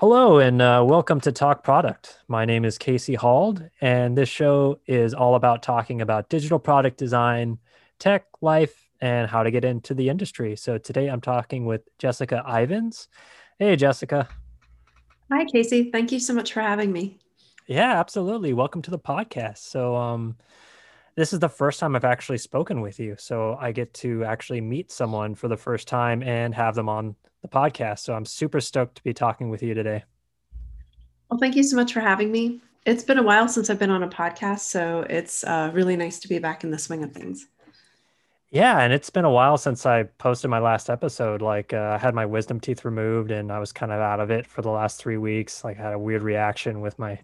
Hello, and uh, welcome to Talk Product. My name is Casey Hald, and this show is all about talking about digital product design, tech, life, and how to get into the industry. So today I'm talking with Jessica Ivins. Hey, Jessica. Hi, Casey. Thank you so much for having me. Yeah, absolutely. Welcome to the podcast. So, um, this is the first time I've actually spoken with you. So I get to actually meet someone for the first time and have them on the podcast. So I'm super stoked to be talking with you today. Well, thank you so much for having me. It's been a while since I've been on a podcast, so it's uh, really nice to be back in the swing of things. Yeah, and it's been a while since I posted my last episode. Like, uh, I had my wisdom teeth removed, and I was kind of out of it for the last three weeks. Like, I had a weird reaction with my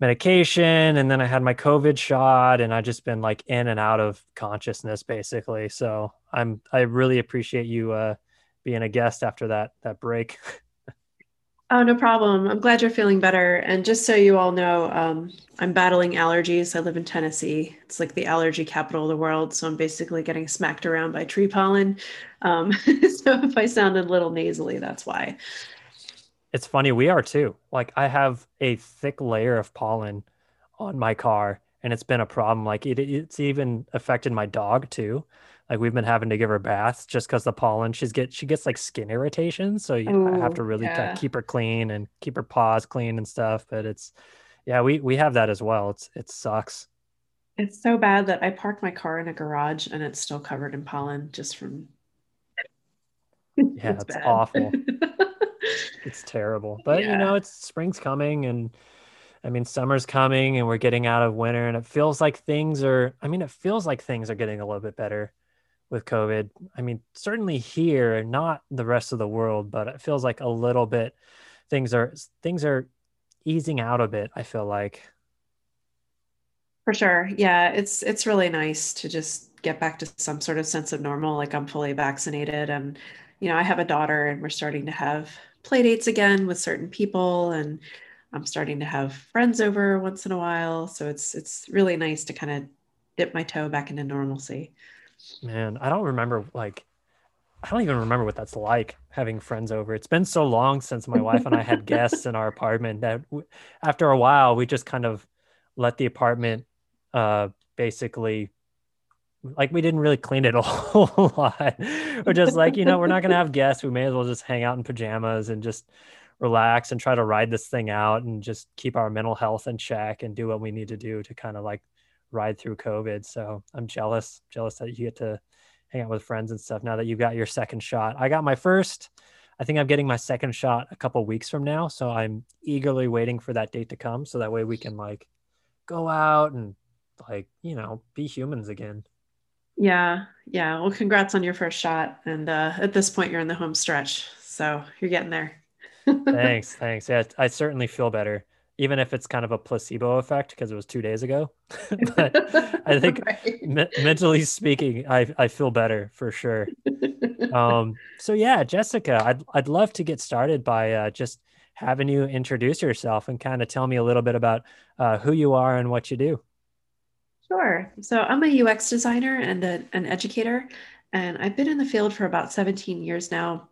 medication, and then I had my COVID shot, and I just been like in and out of consciousness, basically. So I'm I really appreciate you uh, being a guest after that that break. Oh, no problem. I'm glad you're feeling better. And just so you all know, um, I'm battling allergies. I live in Tennessee. It's like the allergy capital of the world. So I'm basically getting smacked around by tree pollen. Um, so if I sounded a little nasally, that's why. It's funny. We are too. Like I have a thick layer of pollen on my car, and it's been a problem. Like it, it's even affected my dog too. Like we've been having to give her baths just because the pollen. She's get she gets like skin irritation, so you Ooh, have to really yeah. keep her clean and keep her paws clean and stuff. But it's yeah, we we have that as well. It's it sucks. It's so bad that I parked my car in a garage and it's still covered in pollen just from. Yeah, it's, it's awful. it's terrible, but yeah. you know, it's spring's coming and. I mean, summer's coming and we're getting out of winter, and it feels like things are. I mean, it feels like things are getting a little bit better with COVID. I mean, certainly here, not the rest of the world, but it feels like a little bit things are things are easing out a bit, I feel like. For sure. Yeah, it's it's really nice to just get back to some sort of sense of normal like I'm fully vaccinated and you know, I have a daughter and we're starting to have play dates again with certain people and I'm starting to have friends over once in a while, so it's it's really nice to kind of dip my toe back into normalcy. Man, I don't remember like I don't even remember what that's like having friends over. It's been so long since my wife and I had guests in our apartment that w- after a while we just kind of let the apartment uh basically like we didn't really clean it a whole lot. We're just like, you know, we're not gonna have guests. We may as well just hang out in pajamas and just relax and try to ride this thing out and just keep our mental health in check and do what we need to do to kind of like ride through COVID. So I'm jealous, jealous that you get to hang out with friends and stuff now that you got your second shot. I got my first. I think I'm getting my second shot a couple weeks from now. So I'm eagerly waiting for that date to come. So that way we can like go out and like, you know, be humans again. Yeah. Yeah. Well, congrats on your first shot. And uh, at this point, you're in the home stretch. So you're getting there. thanks. Thanks. Yeah. I certainly feel better even if it's kind of a placebo effect because it was two days ago. but I think right. me- mentally speaking, I, I feel better for sure. um, so yeah, Jessica, I'd, I'd love to get started by uh, just having you introduce yourself and kind of tell me a little bit about uh, who you are and what you do. Sure. So I'm a UX designer and a, an educator, and I've been in the field for about 17 years now.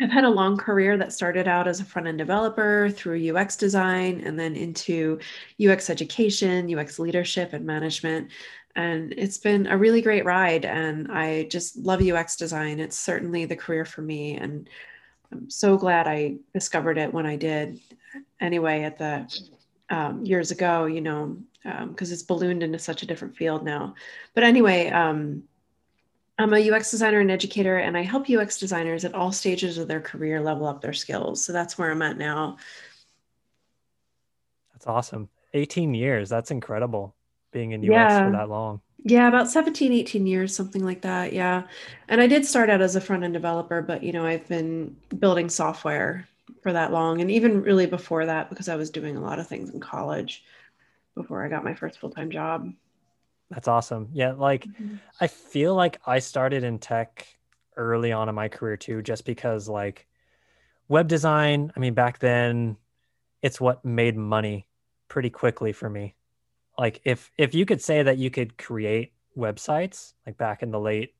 I've had a long career that started out as a front end developer through UX design and then into UX education, UX leadership, and management. And it's been a really great ride. And I just love UX design. It's certainly the career for me. And I'm so glad I discovered it when I did. Anyway, at the um, years ago, you know, because um, it's ballooned into such a different field now. But anyway, um, I'm a UX designer and educator, and I help UX designers at all stages of their career level up their skills. So that's where I'm at now. That's awesome. 18 years. That's incredible being in UX yeah. for that long. Yeah, about 17, 18 years, something like that. Yeah. And I did start out as a front end developer, but you know, I've been building software for that long. And even really before that, because I was doing a lot of things in college before I got my first full time job. That's awesome. Yeah, like mm-hmm. I feel like I started in tech early on in my career too, just because like web design, I mean, back then it's what made money pretty quickly for me. Like if if you could say that you could create websites like back in the late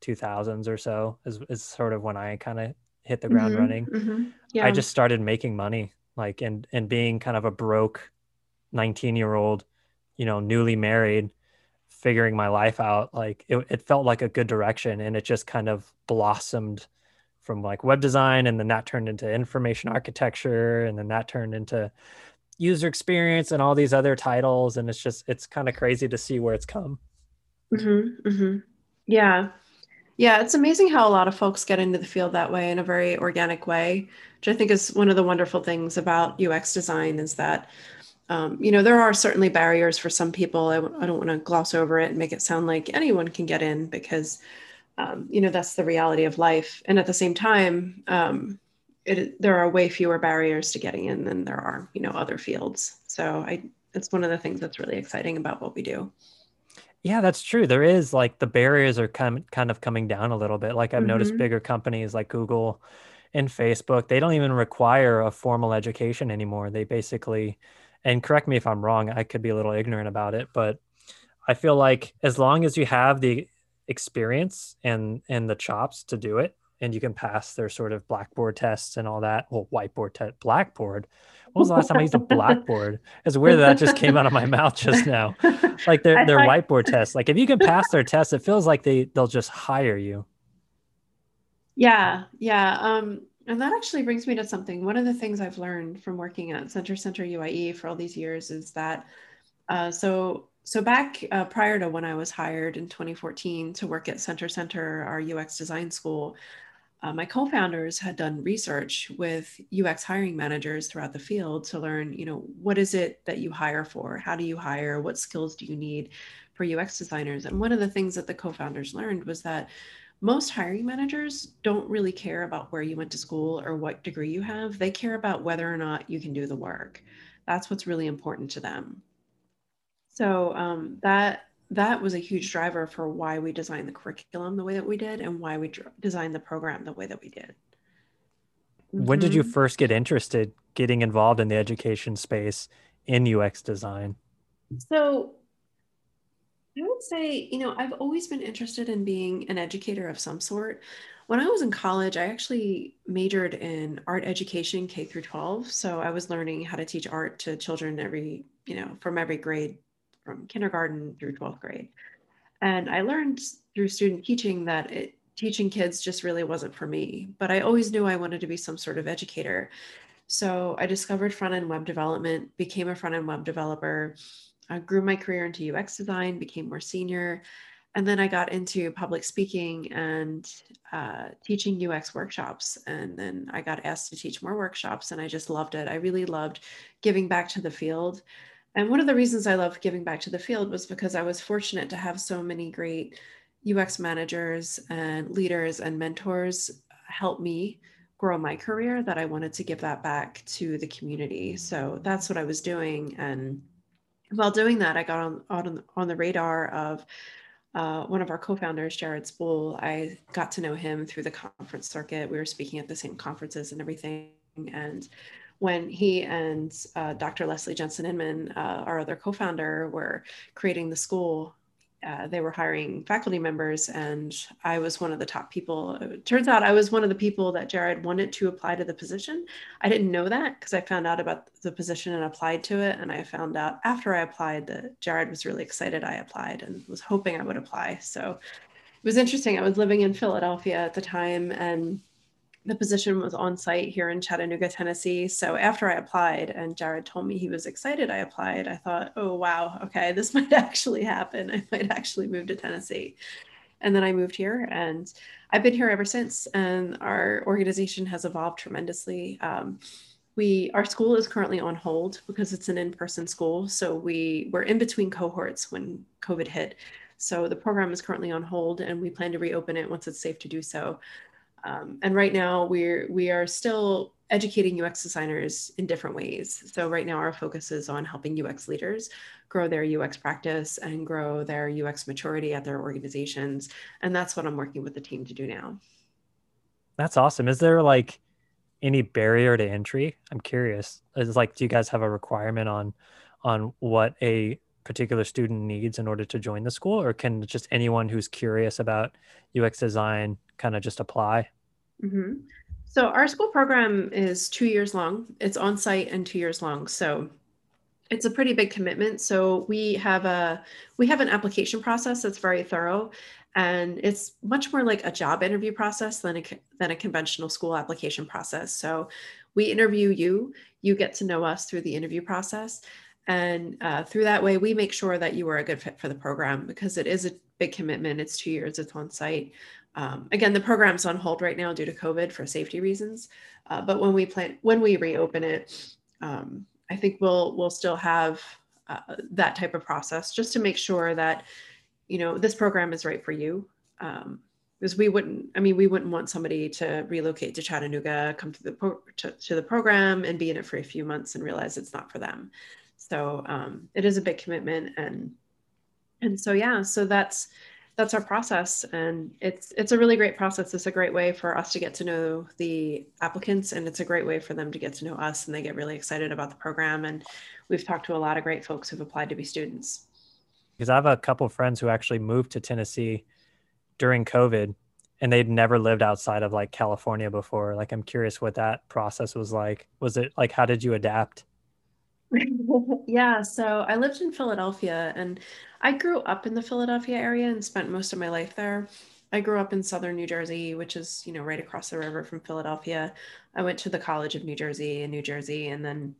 2000s or so is, is sort of when I kind of hit the ground Mhm, running. mhm. Yeah. I just started making money, like and and being kind of a broke 19 year old, you know, newly married, figuring my life out. Like it, it felt like a good direction, and it just kind of blossomed from like web design, and then that turned into information architecture, and then that turned into user experience and all these other titles. And it's just it's kind of crazy to see where it's come. Mhm, mhm. Yeah. Yeah, it's amazing how a lot of folks get into the field that way in a very organic way, which I think is one of the wonderful things about UX design is that, um, you know, there are certainly barriers for some people. I w- I don't want to gloss over it and make it sound like anyone can get in because, um, you know, that's the reality of life. And at the same time, um, it, there are way fewer barriers to getting in than there are, you know, other fields. So I, it's one of the things that's really exciting about what we do. Yeah, that's true. There is like the barriers are kind kind of coming down a little bit. Like I've noticed hmm bigger companies like Google and Facebook, they don't even require a formal education anymore. They basically, and correct me if I'm wrong, I could be a little ignorant about it, but I feel like as long as you have the experience and and the chops to do it, and you can pass their sort of blackboard tests and all that. Well, whiteboard test, blackboard. When was the last time I used a blackboard? It's weird that that just came out of my mouth just now. Like their their whiteboard tests. Like if you can pass their test, it feels like they they'll just hire you. Yeah, yeah. Um, and that actually brings me to something. One of the things I've learned from working at Center Centre UIE for all these years is that uh, so so back uh, prior to when I was hired in 2014 to work at Center Centre, our UX design school, uh, my co-founders had done research with UX hiring managers throughout the field to learn, you know, what is it that you hire for? How do you hire? What skills do you need for UX designers? And one of the things that the co-founders learned was that most hiring managers don't really care about where you went to school or what degree you have. They care about whether or not you can do the work. That's what's really important to them. So um, that that was a huge driver for why we designed the curriculum the way that we did and why we dr- designed the program the way that we did. When did you hmm first get interested getting involved in the education space in UX design? So I would say, you know, I've always been interested in being an educator of some sort. When I was in college, I actually majored in art education K through 12. So I was learning how to teach art to children every, you know, from every grade, from kindergarten through 12th grade. And I learned through student teaching that it, teaching kids just really wasn't for me. But I always knew I wanted to be some sort of educator. So I discovered front end web development, became a front end web developer, I grew my career into UX design, became more senior. And then I got into public speaking and uh, teaching UX workshops. And then I got asked to teach more workshops, and I just loved it. I really loved giving back to the field. And one of the reasons I loved giving back to the field was because I was fortunate to have so many great UX managers and leaders and mentors help me grow my career that I wanted to give that back to the community. So that's what I was doing. And while doing that, I got on on, on the radar of uh, one of our co-founders, Jared Spool. I got to know him through the conference circuit. We were speaking at the same conferences and everything. And when he and uh, Dr. Leslie Jensen Inman, uh, our other co-founder, were creating the school, uh, they were hiring faculty members, and I was one of the top people. It turns out I was one of the people that Jared wanted to apply to the position. I didn't know that because I found out about the position and applied to it. And I found out after I applied that Jared was really excited I applied and was hoping I would apply. So it was interesting. I was living in Philadelphia at the time, and the position was on site here in Chattanooga, Tennessee. So after I applied and Jared told me he was excited I applied, I thought, oh, wow, okay, this might actually happen. I might actually move to Tennessee. And then I moved here and I've been here ever since. And our organization has evolved tremendously. Um, we our school is currently on hold because it's an in-person school. So we were in between cohorts when COVID hit. So the program is currently on hold and we plan to reopen it once it's safe to do so. Um, and right now we're we are still educating UX designers in different ways. So right now our focus is on helping UX leaders grow their UX practice and grow their UX maturity at their organizations. And that's what I'm working with the team to do now. That's awesome. Is there like any barrier to entry? I'm curious. Is like, do you guys have a requirement on on what a particular student needs in order to join the school, or can just anyone who's curious about UX design kind of just apply? Mm-hmm. So our school program is two years long. It's on site and two years long. So it's a pretty big commitment. So we have a we have an application process that's very thorough, and it's much more like a job interview process than a than a conventional school application process. So we interview you, you get to know us through the interview process, and uh, through that way we make sure that you are a good fit for the program because it is a big commitment. It's two years. It's on site. Um, again, the program's on hold right now due to COVID for safety reasons. Uh, but when we plan, when we reopen it, um, I think we'll we'll still have uh, that type of process just to make sure that you know this program is right for you. Um, because we wouldn't, I mean, we wouldn't want somebody to relocate to Chattanooga, come to the pro- to, to, the program, and be in it for a few months and realize it's not for them. So um, it is a big commitment, and and so yeah, so that's that's our process and it's it's a really great process. It's a great way for us to get to know the applicants and it's a great way for them to get to know us and they get really excited about the program and we've talked to a lot of great folks who've applied to be students. Because i have a couple of friends who actually moved to tennessee during covid and they'd never lived outside of like california before. Like i'm curious what that process was like. Was it like how did you adapt yeah, so I lived in Philadelphia and I grew up in the Philadelphia area and spent most of my life there. I grew up in southern New Jersey, which is, you know, right across the river from Philadelphia. I went to the College of New Jersey in New Jersey and then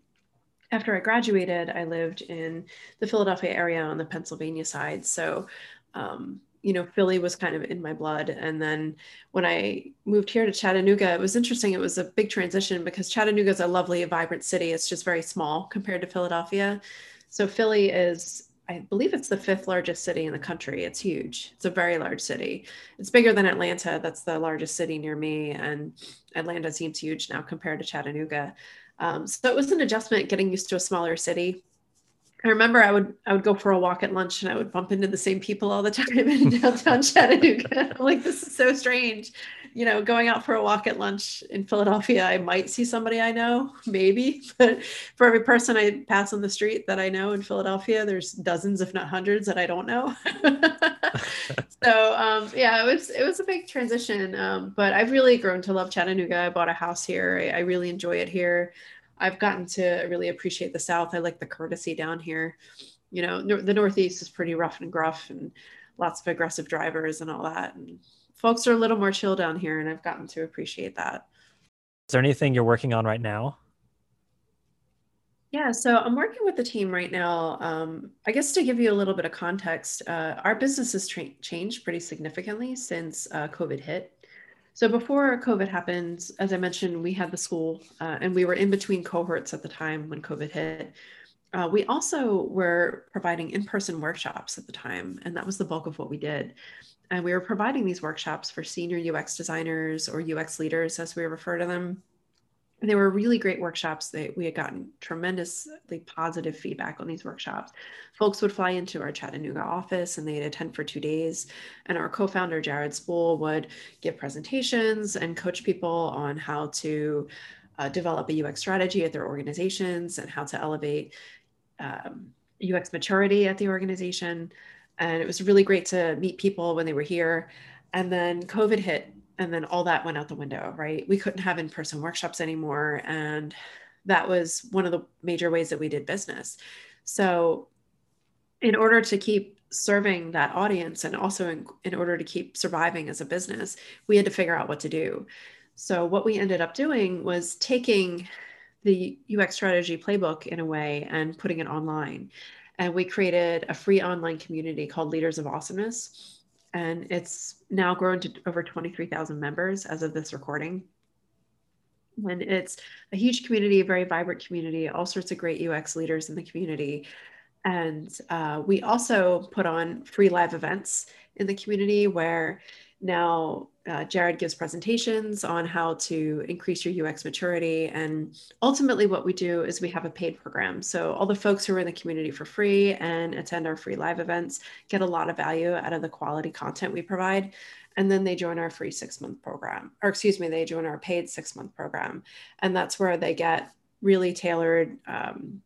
after I graduated, I lived in the Philadelphia area on the Pennsylvania side. So um, you know, Philly was kind of in my blood. And then when I moved here to Chattanooga, it was interesting. It was a big transition because Chattanooga is a lovely, vibrant city. It's just very small compared to Philadelphia. So Philly is, I believe it's the fifth largest city in the country. It's huge. It's a very large city. It's bigger than Atlanta. That's the largest city near me. And Atlanta seems huge now compared to Chattanooga. Um, so it was an adjustment getting used to a smaller city. I remember I would I would go for a walk at lunch and I would bump into the same people all the time in downtown Chattanooga. I'm like this is so strange. You know, going out for a walk at lunch in Philadelphia, I might see somebody I know, maybe, but for every person I pass on the street that I know in Philadelphia, there's dozens, if not hundreds, that I don't know. so um, yeah, it was it was a big transition, um, but I've really grown to love Chattanooga. I bought a house here. I, I really enjoy it here. I've gotten to really appreciate the South. I like the courtesy down here. You know, no, the Northeast is pretty rough and gruff and lots of aggressive drivers and all that. And folks are a little more chill down here, and I've gotten to appreciate that. Is there anything you're working on right now? Yeah, so I'm working with the team right now. Um, I guess to give you a little bit of context, uh, our business has tra- changed pretty significantly since uh, COVID hit. So before COVID happened, as I mentioned, we had the school uh, and we were in between cohorts at the time when COVID hit. Uh, we also were providing in-person workshops at the time, and that was the bulk of what we did. And we were providing these workshops for senior UX designers or UX leaders, as we refer to them, they were really great workshops. They, we had gotten tremendously positive feedback on these workshops. Folks would fly into our Chattanooga office and they'd attend for two days. And our co founder, Jared Spool, would give presentations and coach people on how to uh, develop a UX strategy at their organizations and how to elevate um, UX maturity at the organization. And it was really great to meet people when they were here. And then COVID hit and then all that went out the window right? We couldn't have in-person workshops anymore and that was one of the major ways that we did business. So in order to keep serving that audience and also in, in order to keep surviving as a business we had to figure out what to do. So what we ended up doing was taking the ux strategy playbook in a way and putting it online. And we created a free online community called leaders of awesomeness and it's now grown to over 23,000 members as of this recording. And it's a huge community, a very vibrant community, all sorts of great UX leaders in the community. And uh, we also put on free live events in the community where now uh, Jared gives presentations on how to increase your UX maturity. And ultimately, what we do is we have a paid program. So, all the folks who are in the community for free and attend our free live events get a lot of value out of the quality content we provide. And then they join our free six month program, or excuse me, they join our paid six month program. And that's where they get really tailored um,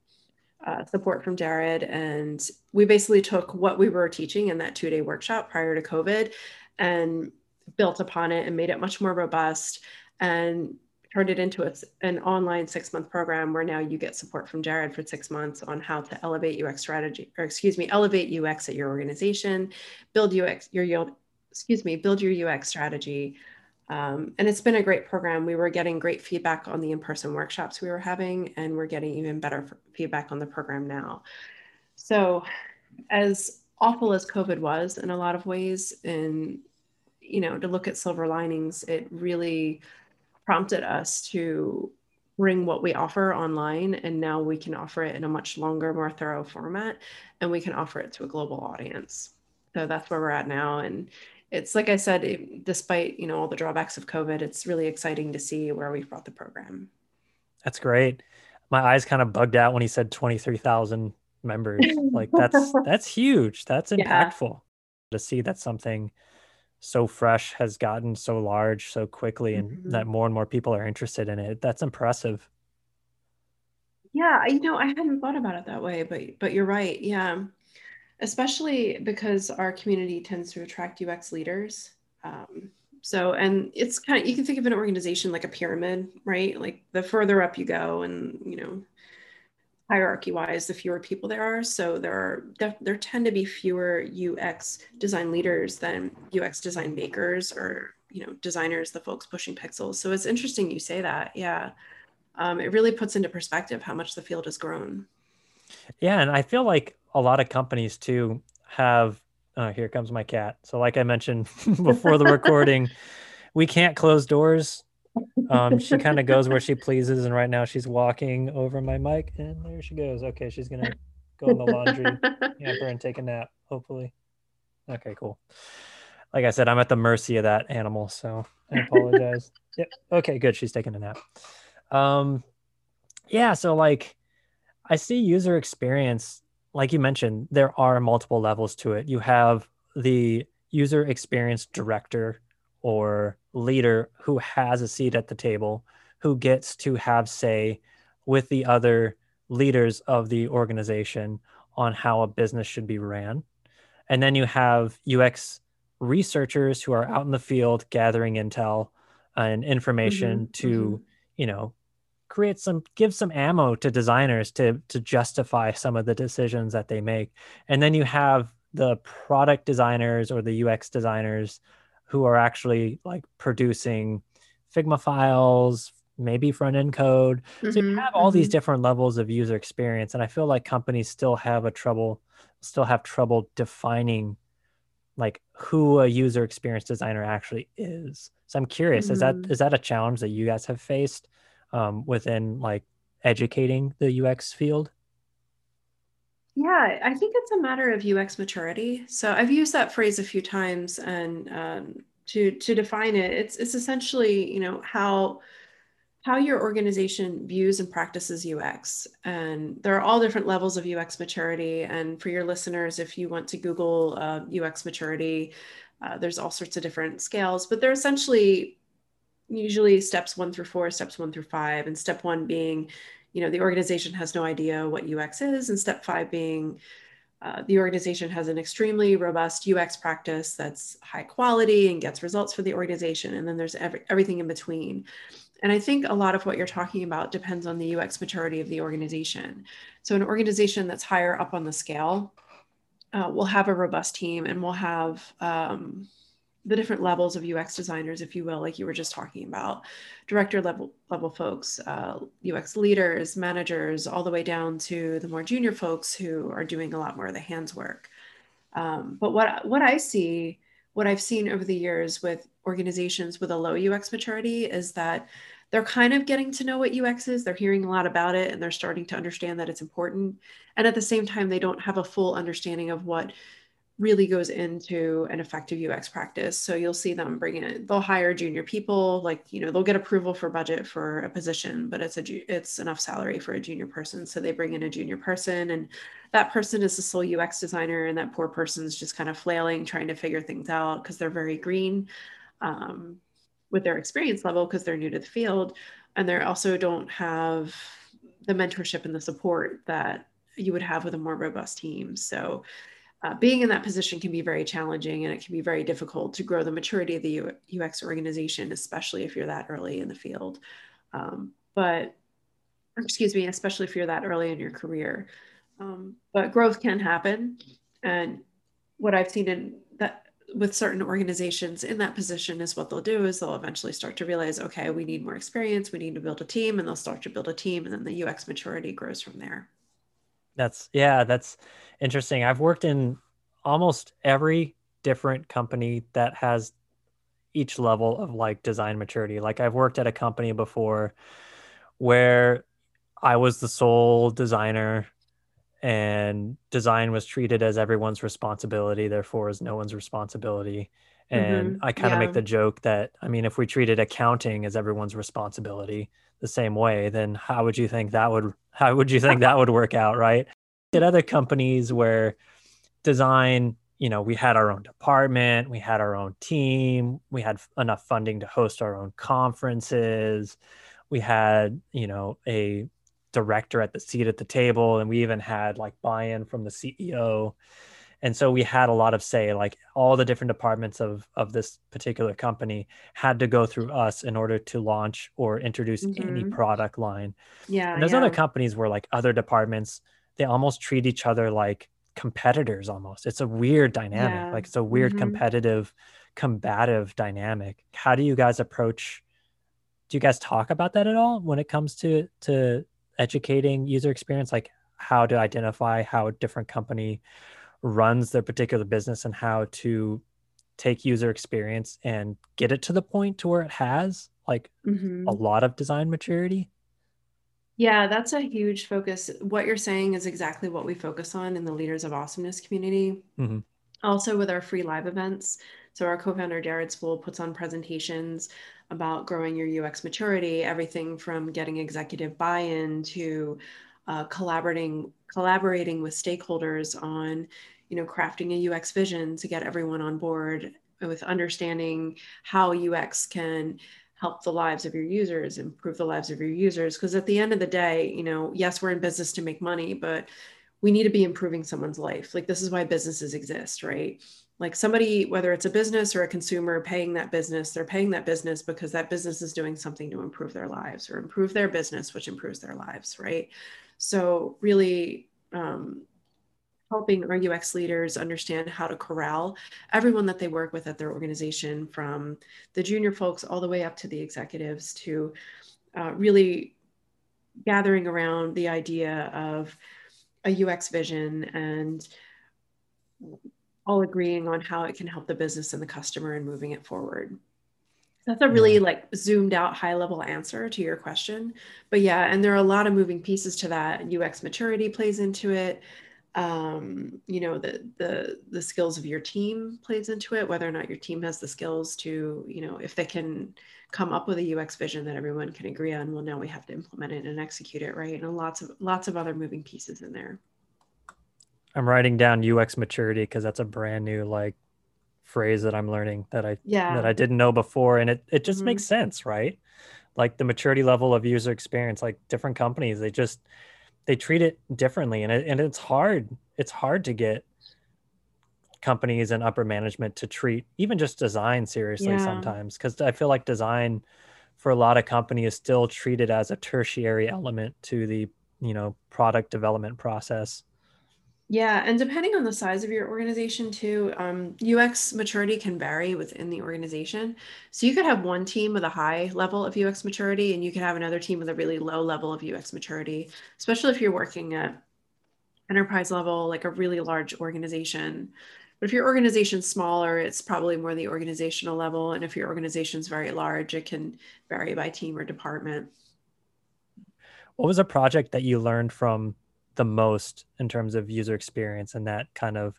uh, support from Jared. And we basically took what we were teaching in that two day workshop prior to COVID and built upon it and made it much more robust and turned it into a, an online six month program where now you get support from Jared for six months on how to elevate UX strategy, or excuse me, elevate UX at your organization, build UX, your, excuse me, build your UX strategy. Um, and it's been a great program. We were getting great feedback on the in person workshops we were having, and we're getting even better feedback on the program now. So, as awful as COVID was in a lot of ways, and you know, to look at silver linings, it really prompted us to bring what we offer online and now we can offer it in a much longer more thorough format and we can offer it to a global audience. So that's where we're at now and it's like i said it, despite you know all the drawbacks of covid it's really exciting to see where we've brought the program. That's great. My eyes kind of bugged out when he said 23000 members. Like that's that's huge. That's impactful yeah. to see that something so fresh has gotten so large so quickly and mm-hmm. that more and more people are interested in it that's impressive. Yeah you know i hadn't thought about it that way but but you're right yeah. Especially because our community tends to attract ux leaders um, so and it's kind of you can think of an organization like a pyramid right? Like the further up you go and you know hierarchy wise the fewer people there are. So there are there tend to be fewer ux design leaders than ux design makers or you know designers the folks pushing pixels. So it's interesting you say that. Yeah. Um, it really puts into perspective how much the field has grown. Yeah and i feel like a lot of companies too have uh, here comes my cat. So like i mentioned before the recording we can't close doors um, she kind of goes where she pleases, and right now she's walking over my mic, and there she goes. Okay, she's gonna go in the laundry hamper and take a nap. Hopefully. Okay, cool. Like I said, I'm at the mercy of that animal, so I apologize. yep. Okay, good. She's taking a nap. Um, yeah. So like, I see user experience. Like you mentioned, there are multiple levels to it. You have the user experience director or leader who has a seat at the table, who gets to have say with the other leaders of the organization on how a business should be ran. And then you have UX researchers who are out in the field gathering intel and information mm-hmm, to, mm-hmm. you know, create some give some ammo to designers to to justify some of the decisions that they make. And then you have the product designers or the UX designers who are actually like producing Figma files, maybe front end code. Mm-hmm, so you mm-hmm, have all mm-hmm. these different levels of user experience. And I feel like companies still have a trouble, still have trouble defining like who a user experience designer actually is. So I'm curious, mm-hmm. is that mm-hmm. that a challenge that you guys have faced um, within like educating the UX field? Yeah, I think it's a matter of UX maturity. So I've used that phrase a few times, and um, to to define it, it's it's essentially you know how how your organization views and practices UX. And there are all different levels of UX maturity. And for your listeners, if you want to Google uh, UX maturity, uh, there's all sorts of different scales, but they're essentially usually steps one through four, steps one through five, and step one being you know the organization has no idea what ux is and step five being uh, the organization has an extremely robust ux practice that's high quality and gets results for the organization and then there's every, everything in between. And i think a lot of what you're talking about depends on the ux maturity of the organization. So an organization that's higher up on the scale uh, will have a robust team and will have um, the different levels of UX designers, if you will, like you were just talking about, director level level folks, uh, UX leaders, managers, all the way down to the more junior folks who are doing a lot more of the hands work. Um, but what what I see, what I've seen over the years with organizations with a low UX maturity is that they're kind of getting to know what UX is. They're hearing a lot about it, and they're starting to understand that it's important. And at the same time, they don't have a full understanding of what really goes into an effective UX practice. So you'll see them bring in, they'll hire junior people, like, you know, they'll get approval for budget for a position, but it's a, it's enough salary for a junior person. So they bring in a junior person and that person is the sole UX designer and that poor person's just kind of flailing, trying to figure things out because they're very green um, with their experience level because they're new to the field. And they also don't have the mentorship and the support that you would have with a more robust team. So uh, being in that position can be very challenging and it can be very difficult to grow the maturity of the UX organization, especially if you're that early in the field. Um, but excuse me, especially if you're that early in your career. Um, but growth can happen. And what I've seen in that with certain organizations in that position is what they'll do is they'll eventually start to realize, okay, we need more experience, we need to build a team, and they'll start to build a team, and then the UX maturity grows from there. That's yeah, that's interesting. I've worked in almost every different company that has each level of like design maturity. Like I've worked at a company before where I was the sole designer and design was treated as everyone's responsibility, therefore is no one's responsibility. And mm-hmm. I kind of yeah. make the joke that I mean, if we treated accounting as everyone's responsibility the same way, then how would you think that would how would you think that would work out, right? At other companies where design you know, we had our own department, we had our own team, we had enough funding to host our own conferences, we had, you know, a director at the seat at the table, and we even had like buy in from the CEO. And so we had a lot of say, like all the different departments of of this particular company had to go through us in order to launch or introduce mm-hmm. any product line. Yeah. And there's yeah. other companies where like other departments, they almost treat each other like competitors almost. It's a weird dynamic. Yeah. Like it's a weird mm-hmm. competitive, combative dynamic. How do you guys approach? Do you guys talk about that at all when it comes to to educating user experience? Like how to identify how a different company runs their particular business and how to take user experience and get it to the point to where it has like mm-hmm. a lot of design maturity yeah, that's a huge focus. What you're saying is exactly what we focus on in the Leaders of Awesomeness community. Mm-hmm. Also, with our free live events. So, our co founder, Jared Spool, puts on presentations about growing your UX maturity, everything from getting executive buy in to uh, collaborating collaborating with stakeholders on you know crafting a ux vision to get everyone on board with understanding how ux can help the lives of your users, improve the lives of your users. Because at the end of the day, you know, yes, we're in business to make money, but we need to be improving someone's life. Like this is why businesses exist, right? Like somebody, whether it's a business or a consumer paying that business, they're paying that business because that business is doing something to improve their lives or improve their business, which improves their lives, right? So really um, helping our UX leaders understand how to corral everyone that they work with at their organization, from the junior folks all the way up to the executives, to uh, really gathering around the idea of a UX vision and all agreeing on how it can help the business and the customer and moving it forward. That's a really like zoomed out high level answer to your question. But yeah, and there are a lot of moving pieces to that. UX maturity plays into it um, you know the the the skills of your team plays into it whether or not your team has the skills to you know if they can come up with a ux vision that everyone can agree on well now we have to implement it and execute it right? And lots of lots of other moving pieces in there. I'm writing down ux maturity because that's a brand new like phrase that i'm learning that i yeah. that i didn't know before and it, it just mm-hmm. makes sense right? Like the maturity level of user experience like different companies they just they treat it differently and it, and it's hard it's hard to get companies and upper management to treat even just design seriously yeah. sometimes because i feel like design for a lot of companies is still treated as a tertiary element to the you know product development process yeah, and depending on the size of your organization too, um, UX maturity can vary within the organization. So you could have one team with a high level of UX maturity, and you could have another team with a really low level of UX maturity, especially if you're working at enterprise level, like a really large organization. But if your organization's smaller, it's probably more the organizational level. And if your organization's very large, it can vary by team or department. What was a project that you learned from the most in terms of user experience and that kind of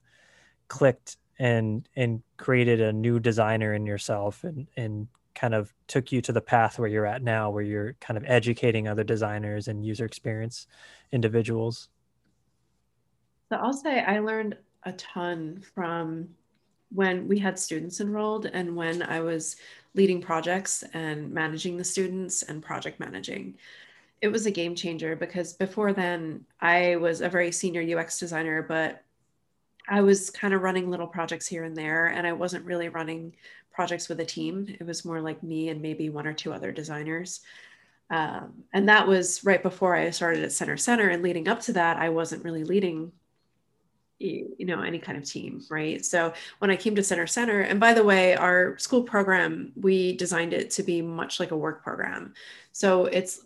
clicked and and created a new designer in yourself and and kind of took you to the path where you're at now where you're kind of educating other designers and user experience individuals. So i'll say i learned a ton from when we had students enrolled and when i was leading projects and managing the students and project managing it was a game changer because before then I was a very senior UX designer, but I was kind of running little projects here and there, and I wasn't really running projects with a team. It was more like me and maybe one or two other designers. Um, and that was right before I started at Center Centre. And leading up to that, I wasn't really leading you know any kind of team right so when i came to center centre and by the way our school program we designed it to be much like a work program so it's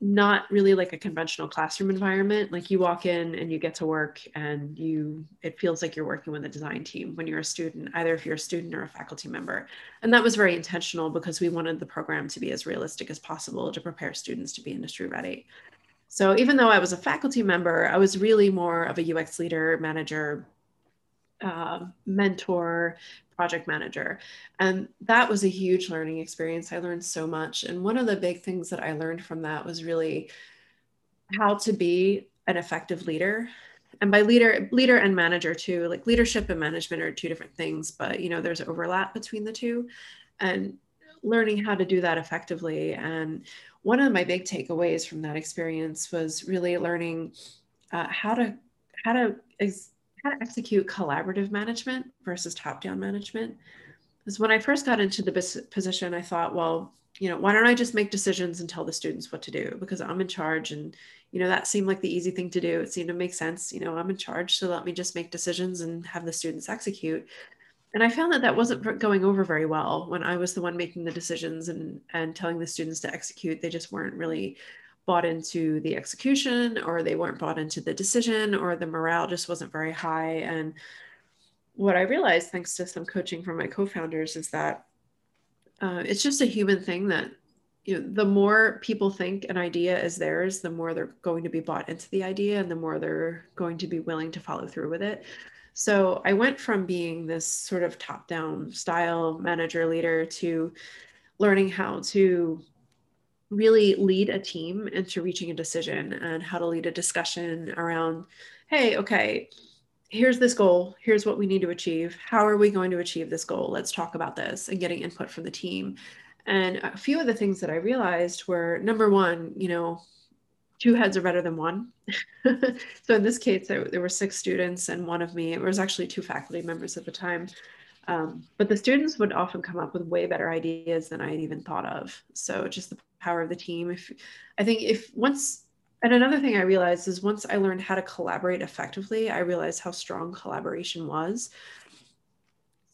not really like a conventional classroom environment. Like you walk in and you get to work and you it feels like you're working with a design team when you're a student either if you're a student or a faculty member. And that was very intentional because we wanted the program to be as realistic as possible to prepare students to be industry ready. So even though i was a faculty member i was really more of a ux leader manager uh, mentor project manager. And that was a huge learning experience. I learned so much. And one of the big things that I learned from that was really how to be an effective leader. And by leader, leader and manager too, like leadership and management are two different things, but you know, there's overlap between the two. And learning how to do that effectively. And one of my big takeaways from that experience was really learning uh, how to how to how to execute collaborative management versus top-down management. Because when I first got into the position, I thought, well, you know, why don't I just make decisions and tell the students what to do because I'm in charge and you know that seemed like the easy thing to do. It seemed to make sense. You know, I'm in charge, so let me just make decisions and have the students execute. And I found that that wasn't going over very well when I was the one making the decisions and and telling the students to execute. They just weren't really bought into the execution or they weren't bought into the decision or the morale just wasn't very high. And what i realized thanks to some coaching from my co-founders is that uh, it's just a human thing that you know the more people think an idea is theirs the more they're going to be bought into the idea and the more they're going to be willing to follow through with it. So i went from being this sort of top down style manager leader to learning how to really lead a team into reaching a decision and how to lead a discussion around hey okay here's this goal here's what we need to achieve how are we going to achieve this goal? Let's talk about this and getting input from the team. And a few of the things that i realized were number one you know two heads are better than one. So in this case there, there were six students and one of me. It was actually two faculty members at the time. Um, but the students would often come up with way better ideas than I had even thought of. So just the power of the team. If I think if once and another thing I realized is once I learned how to collaborate effectively, I realized how strong collaboration was.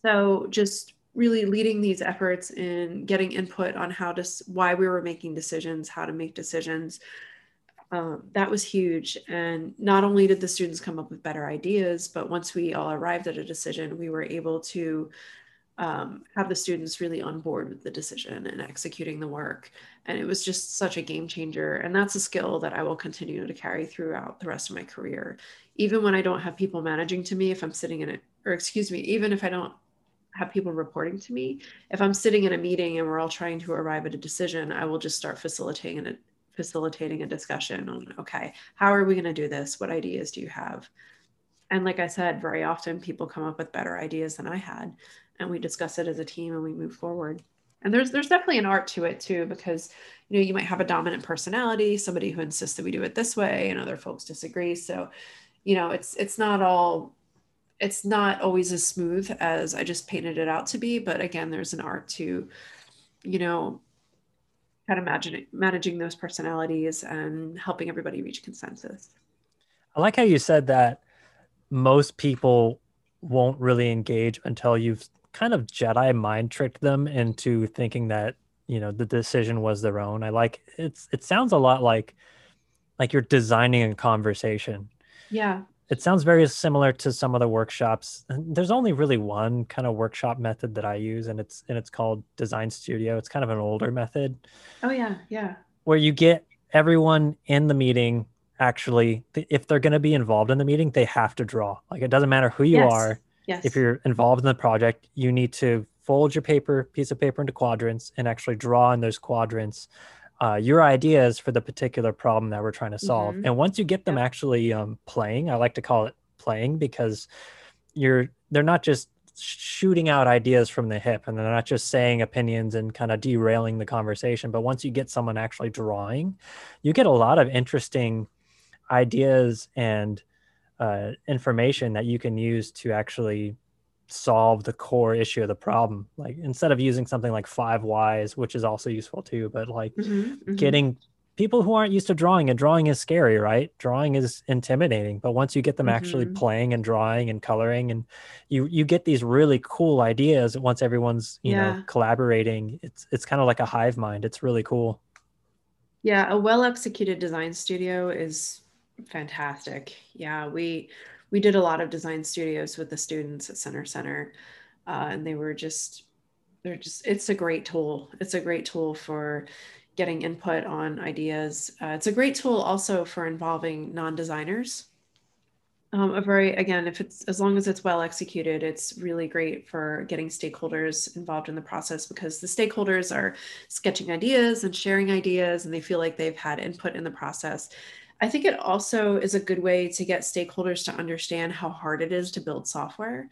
So just really leading these efforts in getting input on how to why we were making decisions, how to make decisions. Um, that was huge. And not only did the students come up with better ideas, but once we all arrived at a decision, we were able to um, have the students really on board with the decision and executing the work. And it was just such a game changer. And that's a skill that I will continue to carry throughout the rest of my career. Even when I don't have people managing to me, if I'm sitting in it, or excuse me, even if I don't have people reporting to me, if I'm sitting in a meeting and we're all trying to arrive at a decision, I will just start facilitating a facilitating a discussion on okay, how are we going to do this? What ideas do you have? And like I said, very often people come up with better ideas than I had and we discuss it as a team and we move forward. And there's there's definitely an art to it too because you know you might have a dominant personality somebody who insists that we do it this way and other folks disagree. So you know it's it's not all it's not always as smooth as i just painted it out to be but again there's an art to you know kind of managing managing those personalities and helping everybody reach consensus. I like how you said that most people won't really engage until you've kind of Jedi mind tricked them into thinking that you know the decision was their own. I like it's it sounds a lot like like you're designing a conversation. Yeah. It sounds very similar to some of the workshops. There's only really one kind of workshop method that I use and it's and it's called Design Studio. It's kind of an older method. Oh yeah, yeah. Where you get everyone in the meeting actually if they're going to be involved in the meeting, they have to draw. Like it doesn't matter who you yes. are Yes. If you're involved in the project, you need to fold your paper, piece of paper into quadrants and actually draw in those quadrants uh, your ideas for the particular problem that we're trying to solve. Mm-hmm. And once you get them actually um, playing, I like to call it playing because you're they're not just shooting out ideas from the hip and they're not just saying opinions and kind of derailing the conversation but once you get someone actually drawing you get a lot of interesting ideas and uh, information that you can use to actually solve the core issue of the problem like instead of using something like five whys which is also useful too but like mm-hmm, mm-hmm. getting people who aren't used to drawing and drawing is scary right drawing is intimidating but once you get them mm-hmm. actually playing and drawing and coloring and you you get these really cool ideas once everyone's you yeah. know collaborating it's it's kind of like a hive mind it's really cool yeah a well executed design studio is fantastic yeah we we did a lot of design studios with the students at center centre uh, and they were just they're just it's a great tool it's a great tool for getting input on ideas. Uh, it's a great tool also for involving non-designers. Um, a very again, if it's as long as it's well executed, it's really great for getting stakeholders involved in the process because the stakeholders are sketching ideas and sharing ideas, and they feel like they've had input in the process. I think it also is a good way to get stakeholders to understand how hard it is to build software.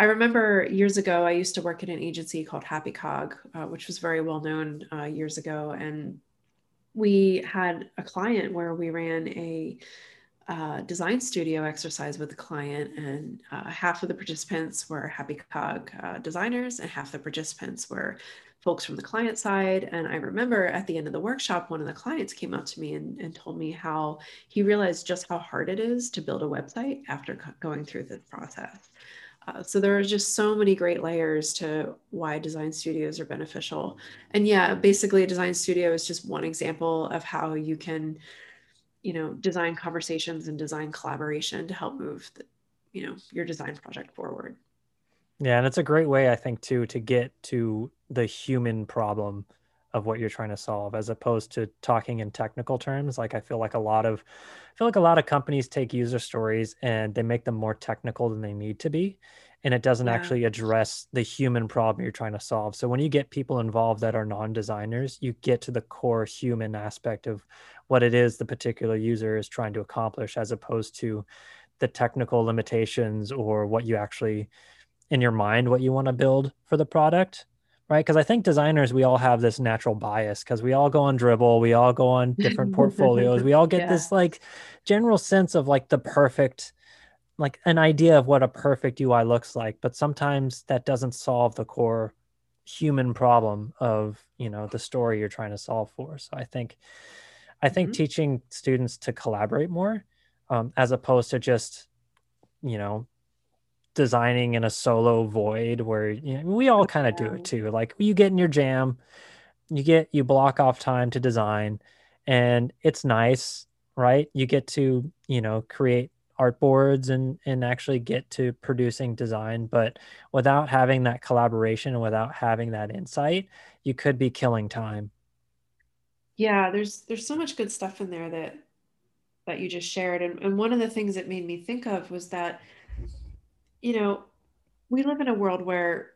I remember years ago, I used to work at an agency called Happy Cog, uh, which was very well known uh, years ago. And we had a client where we ran a uh, design studio exercise with the client, and uh, half of the participants were Happy Cog uh, designers, and half the participants were folks from the client side. And I remember at the end of the workshop, one of the clients came up to me and, and told me how he realized just how hard it is to build a website after going through the process. Uh, so there are just so many great layers to why design studios are beneficial. And yeah, basically a design studio is just one example of how you can, you know, design conversations and design collaboration to help move, the, you know, your design project forward. Yeah, and it's a great way, I think, too, to get to the human problem of what you're trying to solve, as opposed to talking in technical terms. Like I feel like a lot of i feel like a lot of companies take user stories and they make them more technical than they need to be. And it doesn't yeah. actually address the human problem you're trying to solve. So when you get people involved that are non designers, you get to the core human aspect of what it is the particular user is trying to accomplish, as opposed to the technical limitations or what you actually in your mind what you want to build for the product right? Because I think designers, we all have this natural bias because we all go on Dribbble, we all go on different portfolios, we all get yeah. this like general sense of like the perfect, like an idea of what a perfect UI looks like. But sometimes that doesn't solve the core human problem of you know the story you're trying to solve for. So I think, I think mm-hmm. teaching students to collaborate more, um, as opposed to just you know designing in a solo void where you know, we all kind of do it too. Like you get in your jam, you get you block off time to design, and it's nice, right? You get to you know create art boards and and actually get to producing design but without having that collaboration and without having that insight you could be killing time yeah there's there's so much good stuff in there that that you just shared and, and one of the things it made me think of was that you know, we live in a world where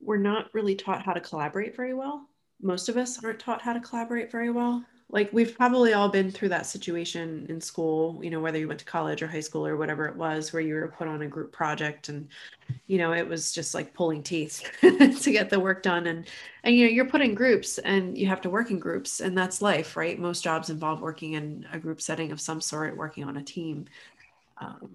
we're not really taught how to collaborate very well. Most of us aren't taught how to collaborate very well. Like we've probably all been through that situation in school, you know, whether you went to college or high school or whatever it was, where you were put on a group project and, you know, it was just like pulling teeth to get the work done. And, and, you know, you're put in groups and you have to work in groups and that's life, right? Most jobs involve working in a group setting of some sort, working on a team. Um,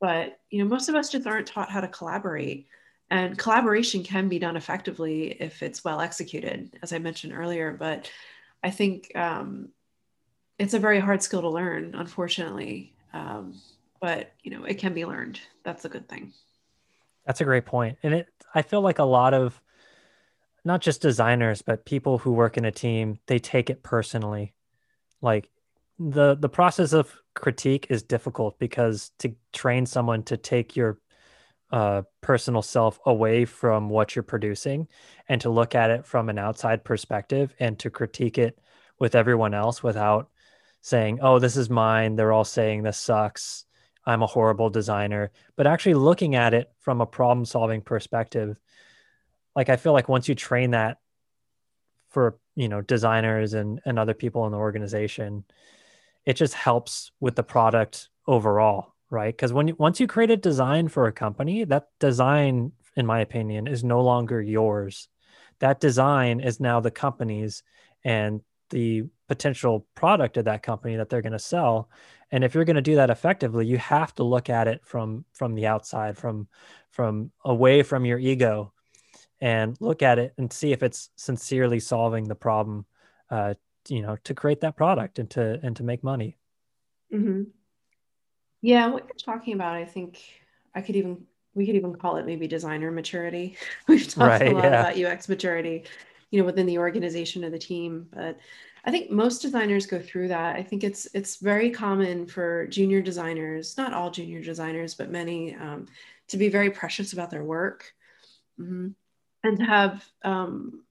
but you know most of us just aren't taught how to collaborate. And collaboration can be done effectively if it's well executed as i mentioned earlier but i think um, it's a very hard skill to learn unfortunately. Um, but you know it can be learned. That's a good thing. That's a great point. And it i feel like a lot of not just designers but people who work in a team they take it personally. Like the the process of critique is difficult because to train someone to take your uh, personal self away from what you're producing and to look at it from an outside perspective and to critique it with everyone else without saying, oh, this is mine. They're all saying this sucks. I'm a horrible designer. But actually looking at it from a problem solving perspective, like I feel like once you train that for, you know, designers and, and other people in the organization, it just helps with the product overall right? Because when you, once you create a design for a company that design in my opinion is no longer yours. That design is now the company's and the potential product of that company that they're going to sell. And if you're going to do that effectively you have to look at it from from the outside from from away from your ego and look at it and see if it's sincerely solving the problem uh, you know to create that product and to and to make money mm-hmm. yeah what you're talking about i think i could even we could even call it maybe designer maturity we've talked right, a lot yeah. about ux maturity you know within the organization of the team but i think most designers go through that i think it's it's very common for junior designers not all junior designers but many um, to be very precious about their work mm-hmm. and to have um,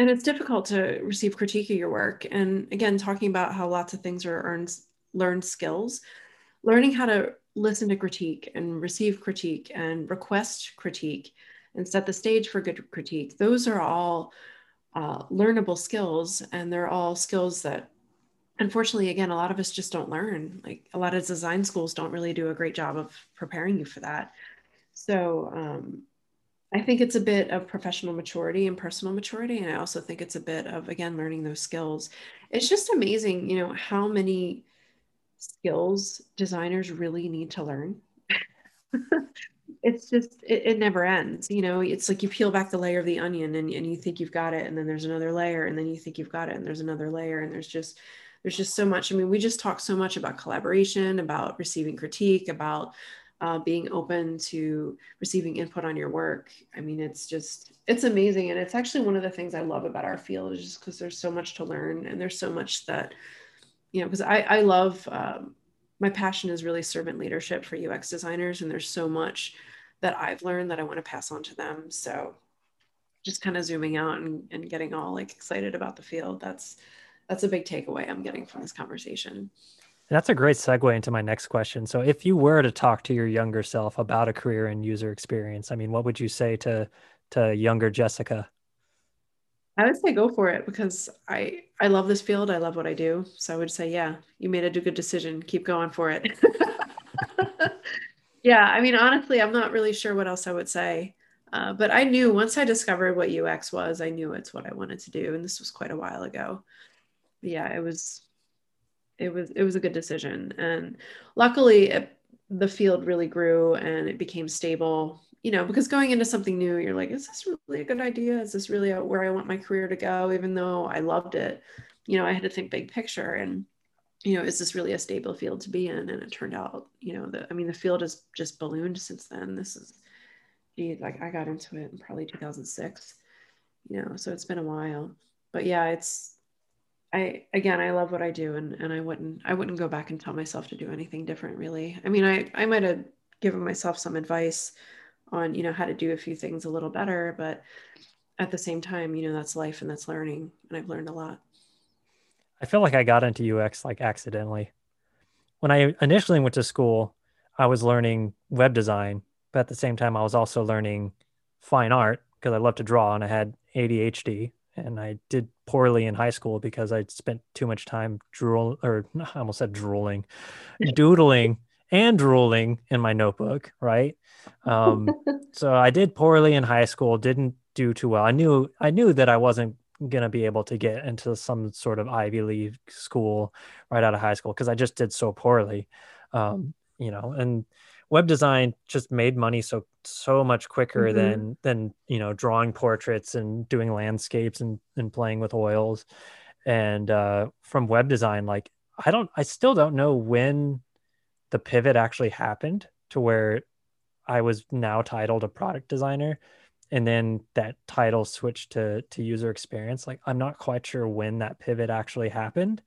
and it's difficult to receive critique of your work. And again talking about how lots of things are earned learned skills learning how to listen to critique and receive critique and request critique and set the stage for good critique those are all uh, learnable skills. And they're all skills that unfortunately again a lot of us just don't learn. Like a lot of design schools don't really do a great job of preparing you for that. So um, i think it's a bit of professional maturity and personal maturity and i also think it's a bit of again learning those skills. It's just amazing you know how many skills designers really need to learn. It's just it, it, never ends you know it's like you peel back the layer of the onion and, and you think you've got it and then there's another layer and then you think you've got it and there's another layer and there's just there's just so much. I mean we just talk so much about collaboration about receiving critique about uh, being open to receiving input on your work i mean it's just it's amazing and it's actually one of the things i love about our field is just because there's so much to learn and there's so much that you know because i i love um, my passion is really servant leadership for ux designers and there's so much that I've learned that I want to pass on to them. So just kind of zooming out and, and getting all like excited about the field. That's that's a big takeaway I'm getting from this conversation. That's a great segue into my next question. So if you were to talk to your younger self about a career in user experience, I mean, what would you say to to younger Jessica? I would say go for it because I I love this field. I love what I do. So I would say, yeah, you made a good decision. Keep going for it. Yeah, I mean, honestly, I'm not really sure what else I would say. Uh, but I knew once I discovered what UX was, I knew it's what I wanted to do, and this was quite a while ago. Yeah, it was, it was, it was a good decision, and luckily, it, the field really grew and it became stable. You know, because going into something new, you're like, is this really a good idea? Is this really where I want my career to go? Even though I loved it, you know, I had to think big picture and you know, is this really a stable field to be in? And it turned out, you know, I mean, the field has just ballooned since then. This is, like I got into it in probably 2006, you know, so it's been a while. But yeah, it's, I again, I love what I do, and and I wouldn't, I wouldn't go back and tell myself to do anything different, really. I mean, I I might have given myself some advice on, you know, how to do a few things a little better, but at the same time, you know, that's life and that's learning, and I've learned a lot. I feel like I got into UX like accidentally. When I initially went to school, I was learning web design, but at the same time, I was also learning fine art because I love to draw and I had ADHD. And I did poorly in high school because I spent too much time drool or I almost said drooling, doodling and drooling in my notebook, right? Um, so I did poorly in high school, didn't do too well. I knew I knew that I wasn't going to be able to get into some sort of Ivy League school right out of high school because I just did so poorly. Um, you know, and web design just made money so so much quicker mm-hmm. than than you know drawing portraits and doing landscapes and and playing with oils. And uh, from web design, like I don't, I still don't know when the pivot actually happened to where I was now titled a product designer and then that title switched to to user experience like i'm not quite sure when that pivot actually happened